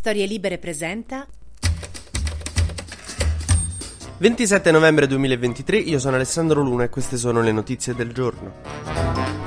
Storie Libere presenta 27 novembre 2023, io sono Alessandro Luna e queste sono le notizie del giorno.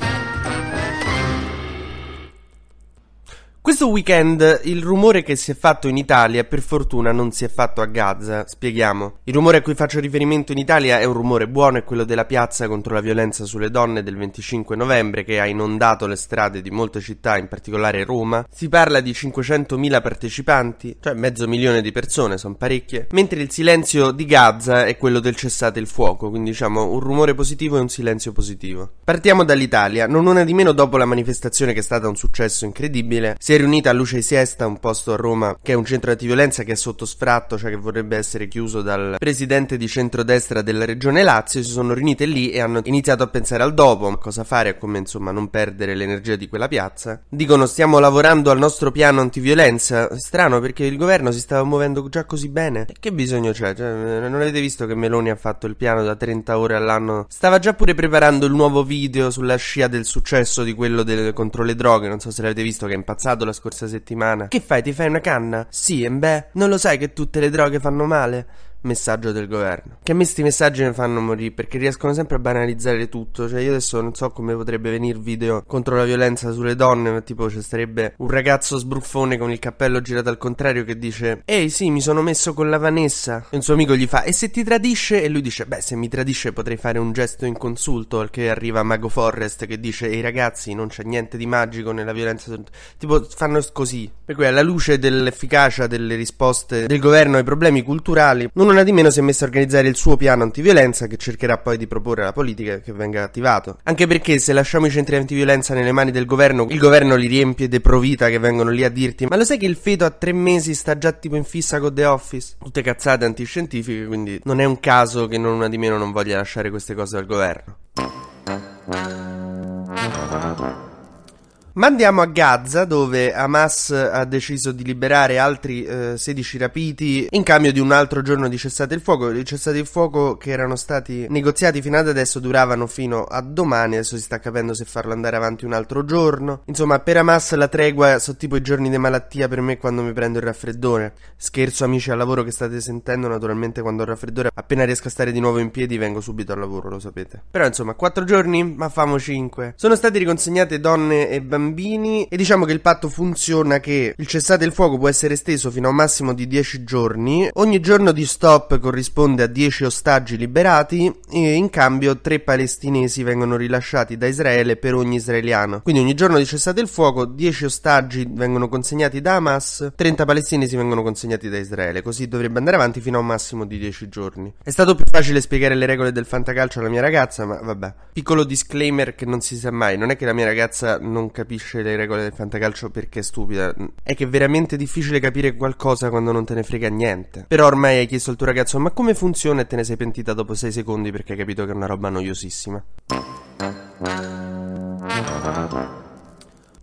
Questo weekend il rumore che si è fatto in Italia per fortuna non si è fatto a Gaza, spieghiamo. Il rumore a cui faccio riferimento in Italia è un rumore buono, è quello della piazza contro la violenza sulle donne del 25 novembre che ha inondato le strade di molte città, in particolare Roma. Si parla di 500.000 partecipanti, cioè mezzo milione di persone, sono parecchie, mentre il silenzio di Gaza è quello del cessate il fuoco, quindi diciamo un rumore positivo e un silenzio positivo. Partiamo dall'Italia, non una di meno dopo la manifestazione che è stata un successo incredibile, si è riunita a Luce di Siesta, un posto a Roma che è un centro antiviolenza che è sotto sfratto, cioè che vorrebbe essere chiuso dal presidente di centrodestra della regione Lazio. Si sono riunite lì e hanno iniziato a pensare al dopo, a cosa fare, a come insomma non perdere l'energia di quella piazza. Dicono stiamo lavorando al nostro piano antiviolenza. Strano perché il governo si stava muovendo già così bene. Che bisogno c'è? Cioè, non avete visto che Meloni ha fatto il piano da 30 ore all'anno? Stava già pure preparando il nuovo video sulla scia del successo di quello del, contro le droghe. Non so se l'avete visto che è impazzato la scorsa settimana. Che fai? Ti fai una canna? Sì, e beh, non lo sai che tutte le droghe fanno male? Messaggio del governo. Che a me questi messaggi mi fanno morire perché riescono sempre a banalizzare tutto. Cioè, io adesso non so come potrebbe venire video contro la violenza sulle donne, ma tipo ci sarebbe un ragazzo sbruffone con il cappello girato al contrario che dice: Ehi, sì, mi sono messo con la Vanessa. E un suo amico gli fa: E se ti tradisce? E lui dice: Beh, se mi tradisce potrei fare un gesto inconsulto. Al che arriva Mago Forrest che dice: Ehi, ragazzi, non c'è niente di magico nella violenza. Tipo, fanno così. Per cui, alla luce dell'efficacia delle risposte del governo ai problemi culturali, non una di meno si è messa a organizzare il suo piano antiviolenza che cercherà poi di proporre alla politica che venga attivato. Anche perché se lasciamo i centri antiviolenza nelle mani del governo, il governo li riempie de provita che vengono lì a dirti ma lo sai che il feto a tre mesi sta già tipo in fissa con The Office? Tutte cazzate antiscientifiche, quindi non è un caso che non di meno non voglia lasciare queste cose al governo. Ma andiamo a Gaza dove Hamas ha deciso di liberare altri eh, 16 rapiti in cambio di un altro giorno di cessate il fuoco. I cessate il fuoco che erano stati negoziati fino ad adesso duravano fino a domani, adesso si sta capendo se farlo andare avanti un altro giorno. Insomma, per Hamas la tregua sono tipo i giorni di malattia per me quando mi prendo il raffreddore. Scherzo amici al lavoro che state sentendo, naturalmente quando ho il raffreddore appena riesco a stare di nuovo in piedi vengo subito al lavoro, lo sapete. Però insomma, 4 giorni, ma famo 5. Sono state riconsegnate donne e bambini bambini e diciamo che il patto funziona che il cessate il fuoco può essere esteso fino a un massimo di 10 giorni, ogni giorno di stop corrisponde a 10 ostaggi liberati e in cambio 3 palestinesi vengono rilasciati da Israele per ogni israeliano. Quindi ogni giorno di cessate il fuoco 10 ostaggi vengono consegnati da Hamas, 30 palestinesi vengono consegnati da Israele, così dovrebbe andare avanti fino a un massimo di 10 giorni. È stato più facile spiegare le regole del fantacalcio alla mia ragazza, ma vabbè. Piccolo disclaimer che non si sa mai, non è che la mia ragazza non capisce le regole del fantacalcio perché è stupida. È che è veramente difficile capire qualcosa quando non te ne frega niente. Però ormai hai chiesto al tuo ragazzo ma come funziona e te ne sei pentita dopo 6 secondi perché hai capito che è una roba noiosissima.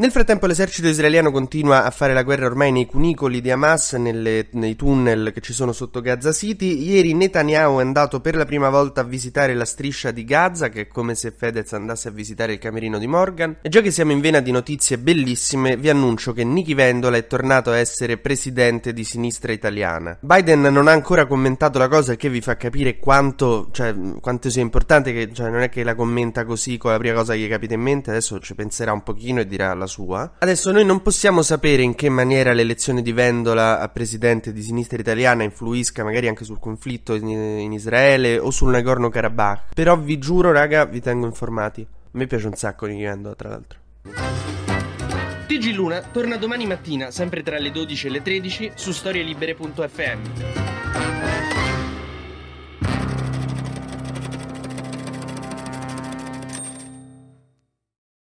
Nel frattempo l'esercito israeliano continua a fare la guerra ormai nei cunicoli di Hamas, nelle, nei tunnel che ci sono sotto Gaza City. Ieri Netanyahu è andato per la prima volta a visitare la striscia di Gaza, che è come se Fedez andasse a visitare il camerino di Morgan. E già che siamo in vena di notizie bellissime, vi annuncio che Nichi Vendola è tornato a essere presidente di sinistra italiana. Biden non ha ancora commentato la cosa, che vi fa capire quanto, cioè, quanto sia importante, che cioè, non è che la commenta così con la prima cosa che gli capita in mente, adesso ci penserà un pochino e dirà la sua. Adesso noi non possiamo sapere in che maniera l'elezione di Vendola a presidente di sinistra italiana influisca magari anche sul conflitto in, in Israele o sul Nagorno-Karabakh. Però vi giuro, raga, vi tengo informati. A me piace un sacco di Vendola, tra l'altro. TG Luna torna domani mattina, sempre tra le 12 e le 13, su storielibere.fm.